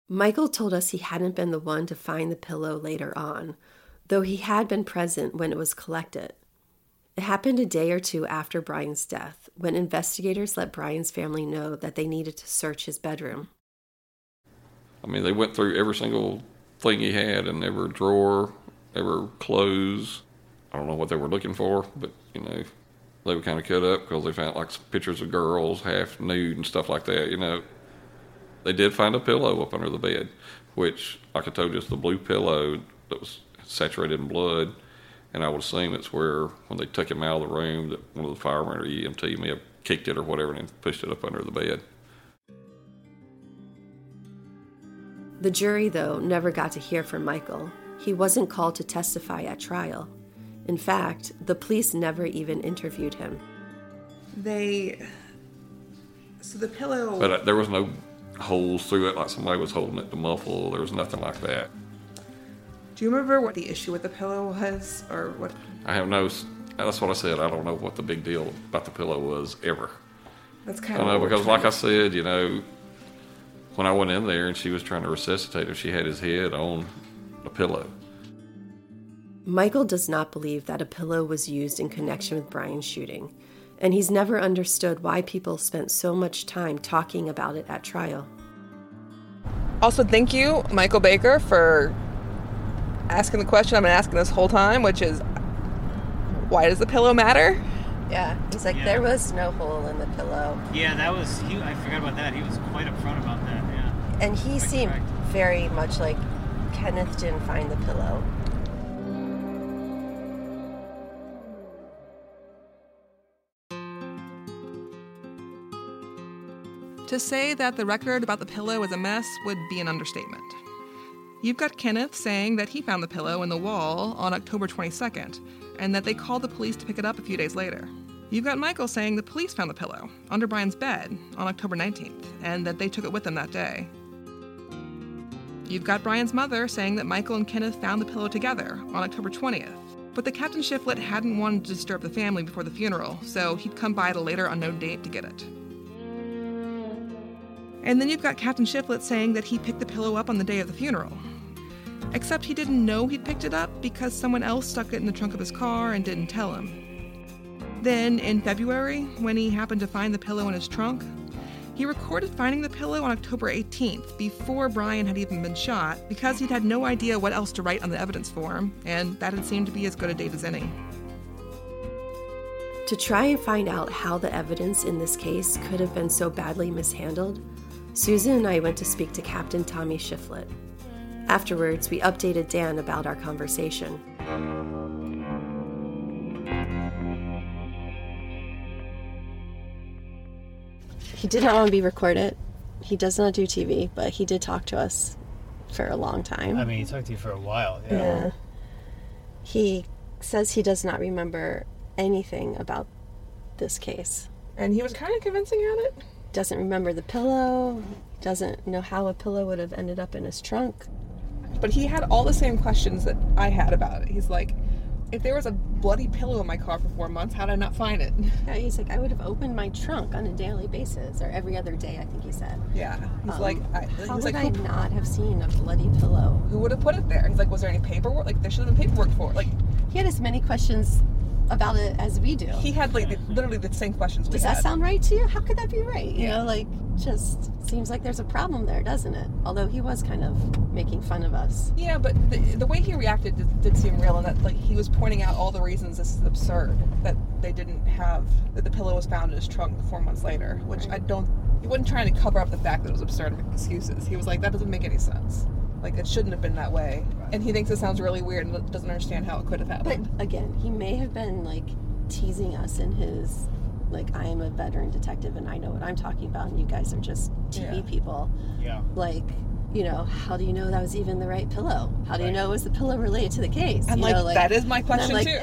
S1: Michael told us he hadn't been the one to find the pillow later on, though he had been present when it was collected. It happened a day or two after Brian's death, when investigators let Brian's family know that they needed to search his bedroom.
S4: I mean, they went through every single thing he had in every drawer, every clothes. I don't know what they were looking for, but, you know, they were kind of cut up because they found like pictures of girls half nude and stuff like that, you know they did find a pillow up under the bed, which, like I told you, is the blue pillow that was saturated in blood. And I would assume it's where, when they took him out of the room, that one of the firemen or EMT may have kicked it or whatever and pushed it up under the bed.
S1: The jury, though, never got to hear from Michael. He wasn't called to testify at trial. In fact, the police never even interviewed him.
S2: They. So the pillow.
S4: But uh, there was no holes through it like somebody was holding it to muffle. There was nothing like that.
S2: Do you remember what the issue with the pillow was, or what?
S4: I have no. That's what I said. I don't know what the big deal about the pillow was ever.
S2: That's kind
S4: I
S2: of.
S4: know because, like I said, you know, when I went in there and she was trying to resuscitate him, she had his head on a pillow.
S1: Michael does not believe that a pillow was used in connection with Brian's shooting and he's never understood why people spent so much time talking about it at trial.
S2: Also, thank you, Michael Baker, for asking the question I've been asking this whole time, which is why does the pillow matter?
S1: Yeah, he's like,
S13: Yeah.
S1: there was no hole in the pillow.
S13: Yeah, that was. He, I forgot about that. He was quite upfront about that. Yeah.
S1: And he seemed very much like Kenneth didn't find the pillow.
S2: To say that the record about the pillow is a mess would be an understatement. You've got Kenneth saying that he found the pillow in the wall on October 22nd, and that they called the police to pick it up a few days later. You've got Michael saying the police found the pillow under Brian's bed on October 19th and that they took it with them that day. You've got Brian's mother saying that Michael and Kenneth found the pillow together on October 20th, but that Captain Shiflett hadn't wanted to disturb the family before the funeral, so he'd come by at a later unknown date to get it. And then you've got Captain Shiflett saying that he picked the pillow up on the day of the funeral. Except he didn't know he'd picked it up because someone else stuck it in the trunk of his car and didn't tell him. Then, in February, when he happened to find the pillow in his trunk, he recorded finding the pillow on October 18th, before Brian had even been shot, because he'd had no idea what else to write on the evidence form, and that had seemed to be as good a date as any.
S1: To try and find out how the evidence in this case could have been so badly mishandled, Susan and I went to speak to Captain Tommy Shiflett. Afterwards, we updated Dan about our conversation. He did not want to be recorded. He does not do TV, but he did talk to us for a long time.
S13: I mean, he talked to you for a while. Yeah.
S1: Yeah. He says he does not remember anything about this case.
S8: And he was kind of convincing at it.
S1: Doesn't remember the pillow, doesn't know how a pillow would have ended up in his trunk.
S8: But he had all the same questions that I had about it. He's like, if there was a bloody pillow in my car for four months, how did I not find it? [LAUGHS]
S1: Yeah, he's like, I would have opened my trunk on a daily basis, or every other day, I think he said.
S8: Yeah. He's
S1: Um,
S8: like, I,
S1: how
S8: he's
S1: would
S8: like,
S1: I
S8: who,
S1: not have seen a bloody pillow?
S8: who would have put it there? He's like, was there any paperwork? Like, there should have been paperwork for it. Like,
S1: He had as many questions about it as we do.
S8: he had like the, literally the same questions we
S1: Does
S8: had.
S1: that sound right to you? How could that be right? You
S8: Yeah.
S1: know, like, just seems like there's a problem there, doesn't it? Although he was kind of making fun of us.
S8: Yeah, but the, the way he reacted did, did seem real, and that like he was pointing out all the reasons this is absurd that they didn't have that the pillow was found in his trunk four months later, which I don't. He wasn't trying to cover up the fact that it was absurd and excuses. He was like, that doesn't make any sense. Like it shouldn't have been that way, and he thinks it sounds really weird and doesn't understand how it could have happened.
S1: But again, he may have been like teasing us in his like I am a veteran detective and I know what I'm talking about and you guys are just TV
S8: Yeah.
S1: people.
S13: Yeah.
S1: Like, you know, how do you know that was even the right pillow? How do you know it was the pillow related to the case?
S8: And
S1: You
S8: like,
S1: know,
S8: that is my question
S1: like,
S8: too.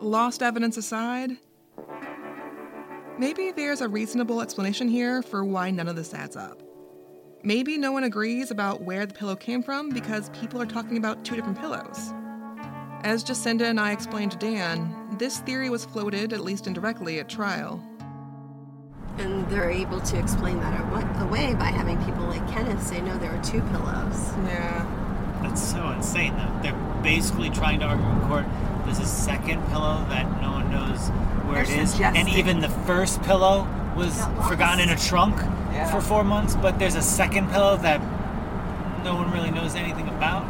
S2: Lost evidence aside, maybe there's a reasonable explanation here for why none of this adds up. Maybe no one agrees about where the pillow came from because people are talking about two different pillows. As Jacinda and I explained to Dan, this theory was floated, at least indirectly, at trial.
S1: And they're able to explain that away by having people like Kenneth say, no, there are two pillows.
S8: Yeah.
S13: That's so insane, though. They're basically trying to argue in court there's a second pillow that no one knows where
S8: They're
S13: it is. And even the first pillow was
S1: Got
S13: forgotten in a trunk
S8: Yeah.
S13: for four months, but there's a second pillow that no one really knows anything about.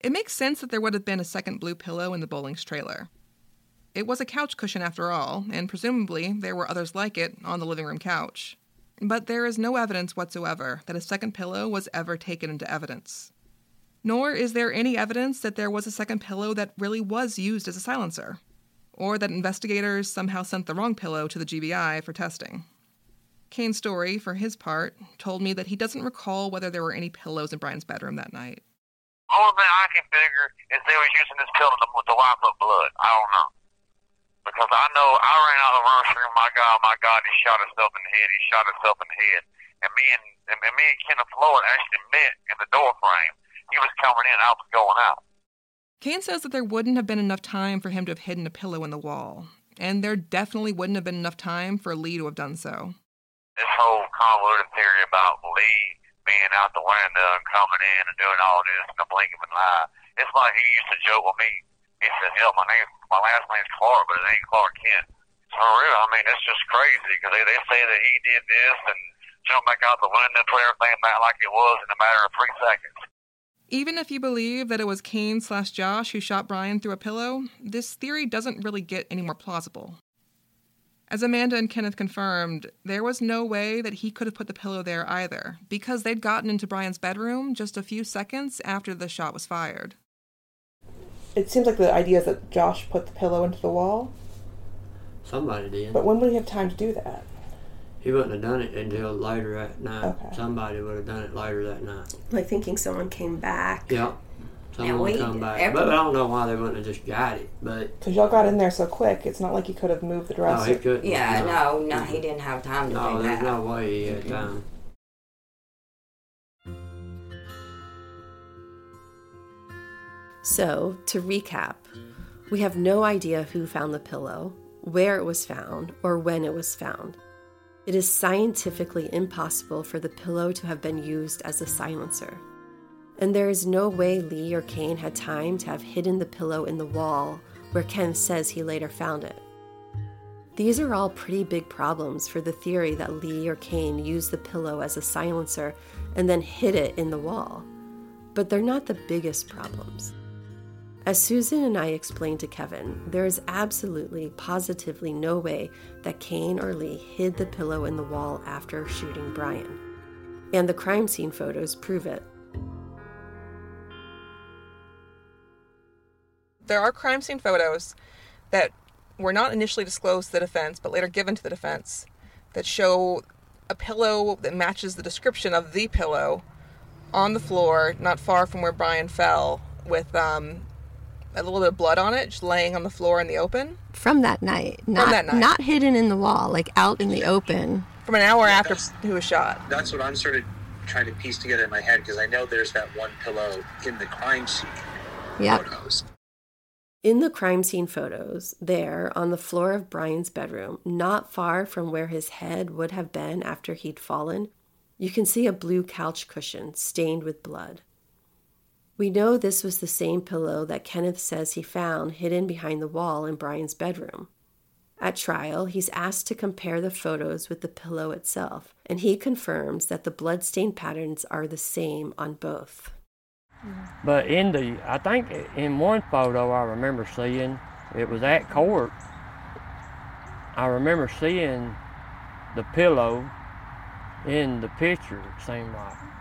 S2: It makes sense that there would have been a second blue pillow in the Bowling's trailer. It was a couch cushion after all, and presumably there were others like it on the living room couch. But there is no evidence whatsoever that a second pillow was ever taken into evidence. Nor is there any evidence that there was a second pillow that really was used as a silencer, or that investigators somehow sent the wrong pillow to the GBI for testing. Kane Story, for his part, told me that he doesn't recall whether there were any pillows in Brian's bedroom that night.
S7: Only thing I can figure is they was using this pill to, to wipe up blood. I don't know. Because I know I ran out of the restroom, my God, my God, he shot himself in the head. He shot himself in the head. And me and, and me and Kenneth Floyd actually met in the door frame. He was coming in, I was going out.
S2: Kane says that there wouldn't have been enough time for him to have hidden a pillow in the wall, and there definitely wouldn't have been enough time for Lee to have done so.
S7: This whole convoluted theory about Lee being out the window and coming in and doing all this in the blink of an eye. It's like he used to joke with me. He said, "Hell, my name, my last name's Clark, but it ain't Clark Kent." For real, I mean, it's just crazy because they, they say that he did this and jumped back out the window, put everything back like it was in a matter of three seconds.
S2: Even if you believe that it was Kane slash Josh who shot Brian through a pillow, this theory doesn't really get any more plausible. As Amanda and Kenneth confirmed, there was no way that he could have put the pillow there either, because they'd gotten into Brian's bedroom just a few seconds after the shot was fired.
S8: It seems like the idea is that Josh put the pillow into the wall,
S9: Somebody did.
S8: but when would he have time to do that?
S9: He wouldn't have done it until later that night.
S1: Okay.
S9: Somebody would have done it later that night.
S1: Like thinking someone came back.
S9: Yep. Someone
S1: we-
S9: would come back.
S1: every-
S9: But I don't know why they wouldn't have just got it. But
S8: Because y'all got in there so quick, it's not like he could have moved the
S9: no,
S8: dresser.
S9: he couldn't.
S5: Yeah, no, no, he didn't have time to
S9: No,
S5: do
S9: there's
S5: that.
S9: no way he had time.
S1: So, to recap, we have no idea who found the pillow, where it was found, or when it was found. It is scientifically impossible for the pillow to have been used as a silencer. And there is no way Lee or Kane had time to have hidden the pillow in the wall where Ken says he later found it. These are all pretty big problems for the theory that Lee or Kane used the pillow as a silencer and then hid it in the wall. But they're not the biggest problems. As Susan and I explained to Kevin, there is absolutely, positively no way that Kane or Lee hid the pillow in the wall after shooting Brian. And the crime scene photos prove it.
S2: There are crime scene photos that were not initially disclosed to the defense, but later given to the defense, that show a pillow that matches the description of the pillow on the floor, not far from where Brian fell, with um, a little bit of blood on it, just laying on the floor in the open.
S1: From that night. Not,
S2: that night.
S1: not hidden in the wall, like out in the open.
S2: From an hour after he was shot.
S14: That's what I'm sort of trying to piece together in my head because I know there's that one pillow in the crime scene
S1: Yep.
S14: photos.
S1: In the crime scene photos, there on the floor of Brian's bedroom, not far from where his head would have been after he'd fallen, you can see a blue couch cushion stained with blood. We know this was the same pillow that Kenneth says he found hidden behind the wall in Brian's bedroom. At trial, he's asked to compare the photos with the pillow itself, and he confirms that the bloodstain patterns are the same on both.
S9: But in the, I think in one photo I remember seeing, it was at court. I remember seeing the pillow in the picture, it seemed like.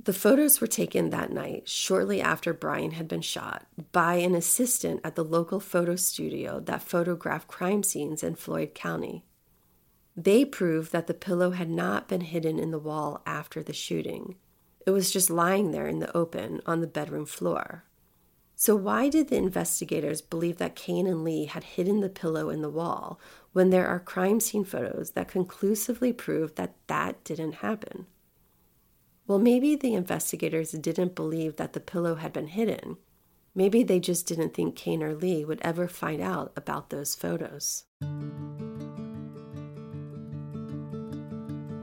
S1: The photos were taken that night, shortly after Brian had been shot, by an assistant at the local photo studio that photographed crime scenes in Floyd County. They proved that the pillow had not been hidden in the wall after the shooting. It was just lying there in the open on the bedroom floor. So, why did the investigators believe that Kane and Lee had hidden the pillow in the wall when there are crime scene photos that conclusively prove that that didn't happen? Well, maybe the investigators didn't believe that the pillow had been hidden. Maybe they just didn't think Kane or Lee would ever find out about those photos.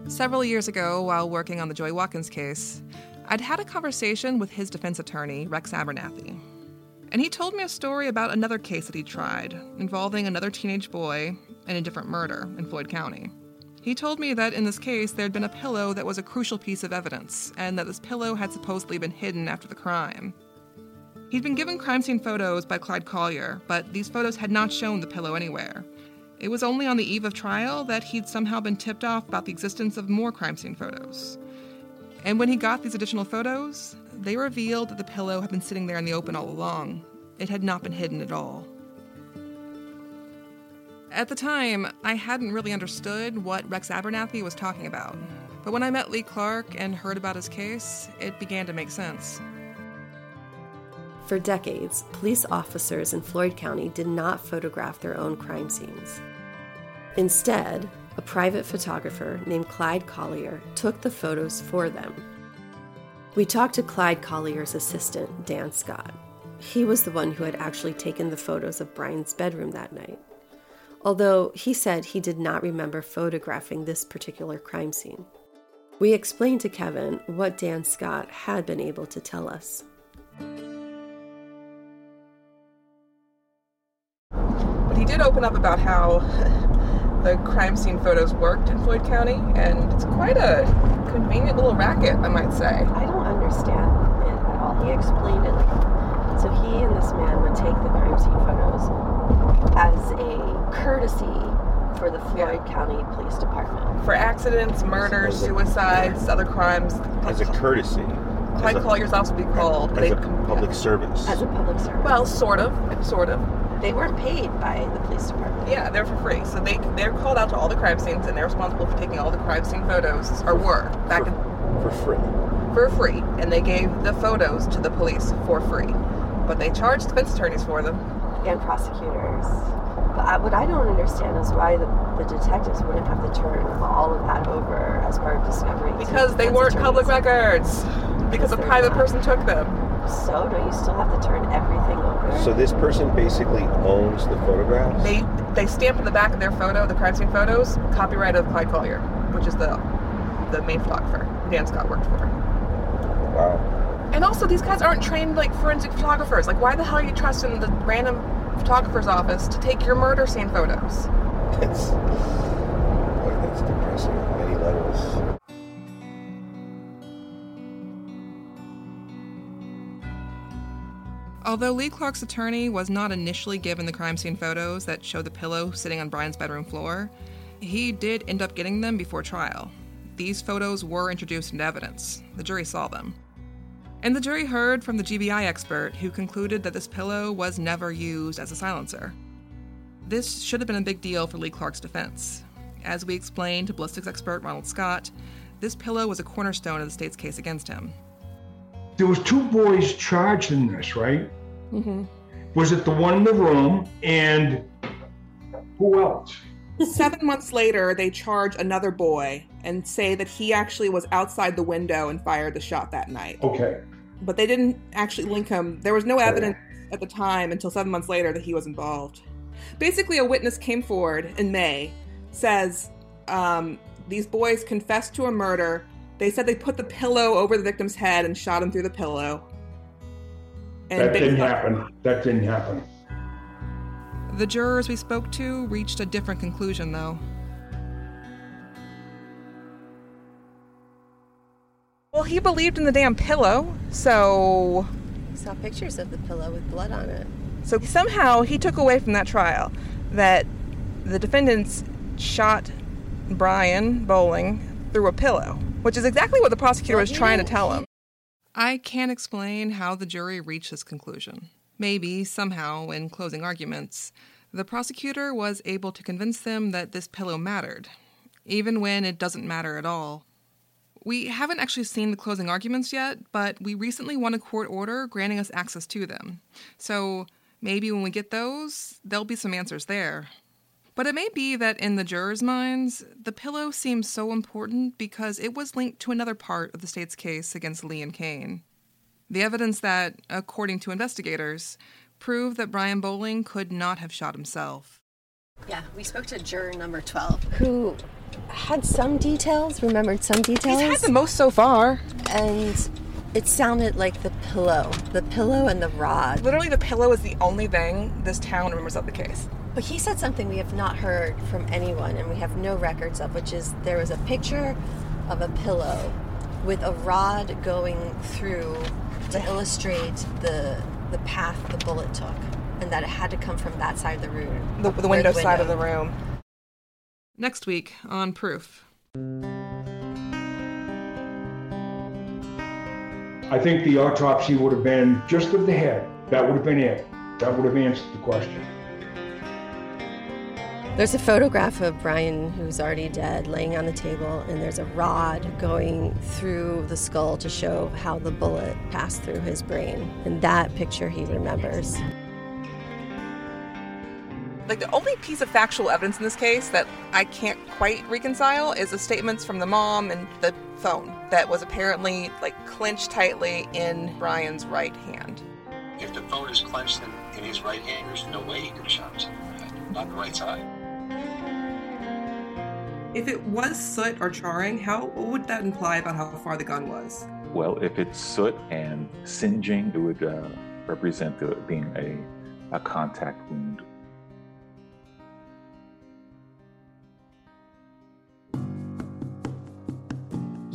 S2: Several years ago, while working on the Joey Watkins case, I'd had a conversation with his defense attorney, Rex Abernathy. And he told me a story about another case that he tried, involving another teenage boy and a different murder in Floyd County. He told me that in this case, there had been a pillow that was a crucial piece of evidence, and that this pillow had supposedly been hidden after the crime. He'd been given crime scene photos by Clyde Collier, but these photos had not shown the pillow anywhere. It was only on the eve of trial that he'd somehow been tipped off about the existence of more crime scene photos. And when he got these additional photos, they revealed that the pillow had been sitting there in the open all along. It had not been hidden at all. At the time, I hadn't really understood what Rex Abernathy was talking about. But when I met Lee Clark and heard about his case, it began to make sense.
S1: For decades, police officers in Floyd County did not photograph their own crime scenes. Instead, a private photographer named Clyde Collier took the photos for them. We talked to Clyde Collier's assistant, Dan Scott. He was the one who had actually taken the photos of Brian's bedroom that night. Although he said he did not remember photographing this particular crime scene. We explained to Kevin what Dan Scott had been able to tell us.
S2: But he did open up about how the crime scene photos worked in Floyd County, and it's quite a convenient little racket, I might say.
S1: I don't understand it at all. He explained it like so he and this man would take the crime scene photos as a courtesy for the Floyd County Police Department.
S2: For accidents, murders, suicides, other crimes.
S17: as a courtesy.
S2: Clyde
S17: as a,
S2: Collier's also be called.
S17: as
S2: They-
S17: a public service.
S1: As a public service.
S2: well, sort of, sort of.
S1: They weren't paid by the police department.
S8: Yeah, they're for free. So they they're called out to all the crime scenes, and they're responsible for taking all the crime scene photos, or were back in,
S17: For free.
S8: for free. And they gave the photos to the police for free, but they charged defense attorneys for them.
S1: and prosecutors. But I, what I don't understand is why the, the detectives wouldn't have to turn all of that over as part of discovery.
S8: Because they weren't public records. Because a private
S1: not.
S8: person took them.
S1: So don't you still have to turn everything over?
S17: So this person basically owns the photographs?
S8: They they stamped in the back of their photo, the crime scene photos, copyright of Clyde Collier, which is the the main photographer who Dan Scott worked for.
S17: Wow.
S8: And also, these guys aren't trained like forensic photographers. Like, why the hell are you trusting the random photographer's office to take your murder scene photos?
S17: It's boy, that's depressing on many levels.
S2: Although Lee Clark's attorney was not initially given the crime scene photos that show the pillow sitting on Brian's bedroom floor, he did end up getting them before trial. These photos were introduced into evidence. The jury saw them. And the jury heard from the GBI expert who concluded that this pillow was never used as a silencer. This should have been a big deal for Lee Clark's defense. As we explained to ballistics expert Ronald Scott, this pillow was a cornerstone of the state's case against him.
S16: There was two boys charged in this, right?
S8: Mm-hmm.
S16: Was it the one in the room and who else?
S8: Seven months later, they charge another boy and say that he actually was outside the window and fired the shot that night.
S16: Okay.
S8: But they didn't actually link him. There was no evidence at the time until seven months later that he was involved. Basically, a witness came forward in May, says um, these boys confessed to a murder. They said they put the pillow over the victim's head and shot him through the pillow.
S16: that didn't
S8: on-
S16: happen. That didn't happen.
S2: The jurors we spoke to reached a different conclusion, though.
S8: Well, he believed in the damn pillow, so he
S1: saw pictures of the pillow with blood on it.
S8: So somehow he took away from that trial that the defendants shot Brian Bowling through a pillow, which is exactly what the prosecutor
S2: Well,
S8: was trying to tell him.
S2: I can't explain how the jury reached this conclusion. Maybe, somehow, in closing arguments, the prosecutor was able to convince them that this pillow mattered, even when it doesn't matter at all. We haven't actually seen the closing arguments yet, but we recently won a court order granting us access to them. So maybe when we get those, there'll be some answers there. But it may be that in the jurors' minds, the pillow seems so important because it was linked to another part of the state's case against Lee and Kane. The evidence that, according to investigators, proved that Brian Bowling could not have shot himself.
S1: Yeah, we spoke to juror number 12, who had some details, remembered some details.
S8: He's had the most so far.
S1: And it sounded like the pillow, the pillow and the rod.
S8: Literally, the pillow is the only thing this town remembers of the case.
S1: But he said something we have not heard from anyone and we have no records of, which is there was a picture of a pillow with a rod going through to illustrate the the path the bullet took and that it had to come from that side of the room.
S8: The, the
S1: where
S8: window side of the room.
S2: Next week on Proof.
S16: I think the autopsy would have been just of the head. That would have been it. That would have answered the question.
S1: There's a photograph of Brian who's already dead laying on the table and there's a rod going through the skull to show how the bullet passed through his brain. And that picture he remembers.
S8: Like the only piece of factual evidence in this case that I can't quite reconcile is the statements from the mom and the phone that was apparently like clenched tightly in Brian's right hand.
S14: If the phone is clenched in, in his right hand, there's no way he could have shot himself in the head. Not the right side.
S2: If it was soot or charring, how what would that imply about how far the gun was?
S18: Well, if it's soot and singeing, it would uh, represent the, being a, a contact wound.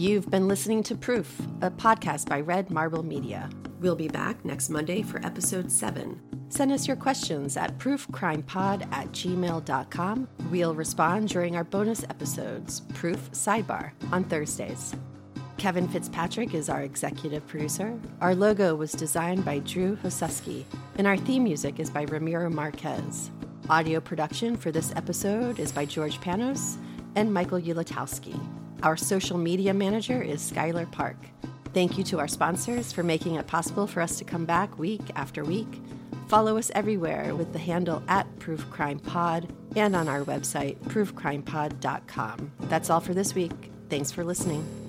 S1: You've been listening to Proof, a podcast by Red Marble Media. We'll be back next Monday for episode 7. Send us your questions at proofcrimepod at gmail.com. We'll respond during our bonus episodes, Proof Sidebar, on Thursdays. Kevin Fitzpatrick is our executive producer. Our logo was designed by Drew Hoseski, and our theme music is by Ramiro Marquez. Audio production for this episode is by George Panos and Michael Ulatowski. Our social media manager is Skylar Park. Thank you to our sponsors for making it possible for us to come back week after week. Follow us everywhere with the handle at Proof Crime Pod and on our website, proofcrimepod.com. That's all for this week. Thanks for listening.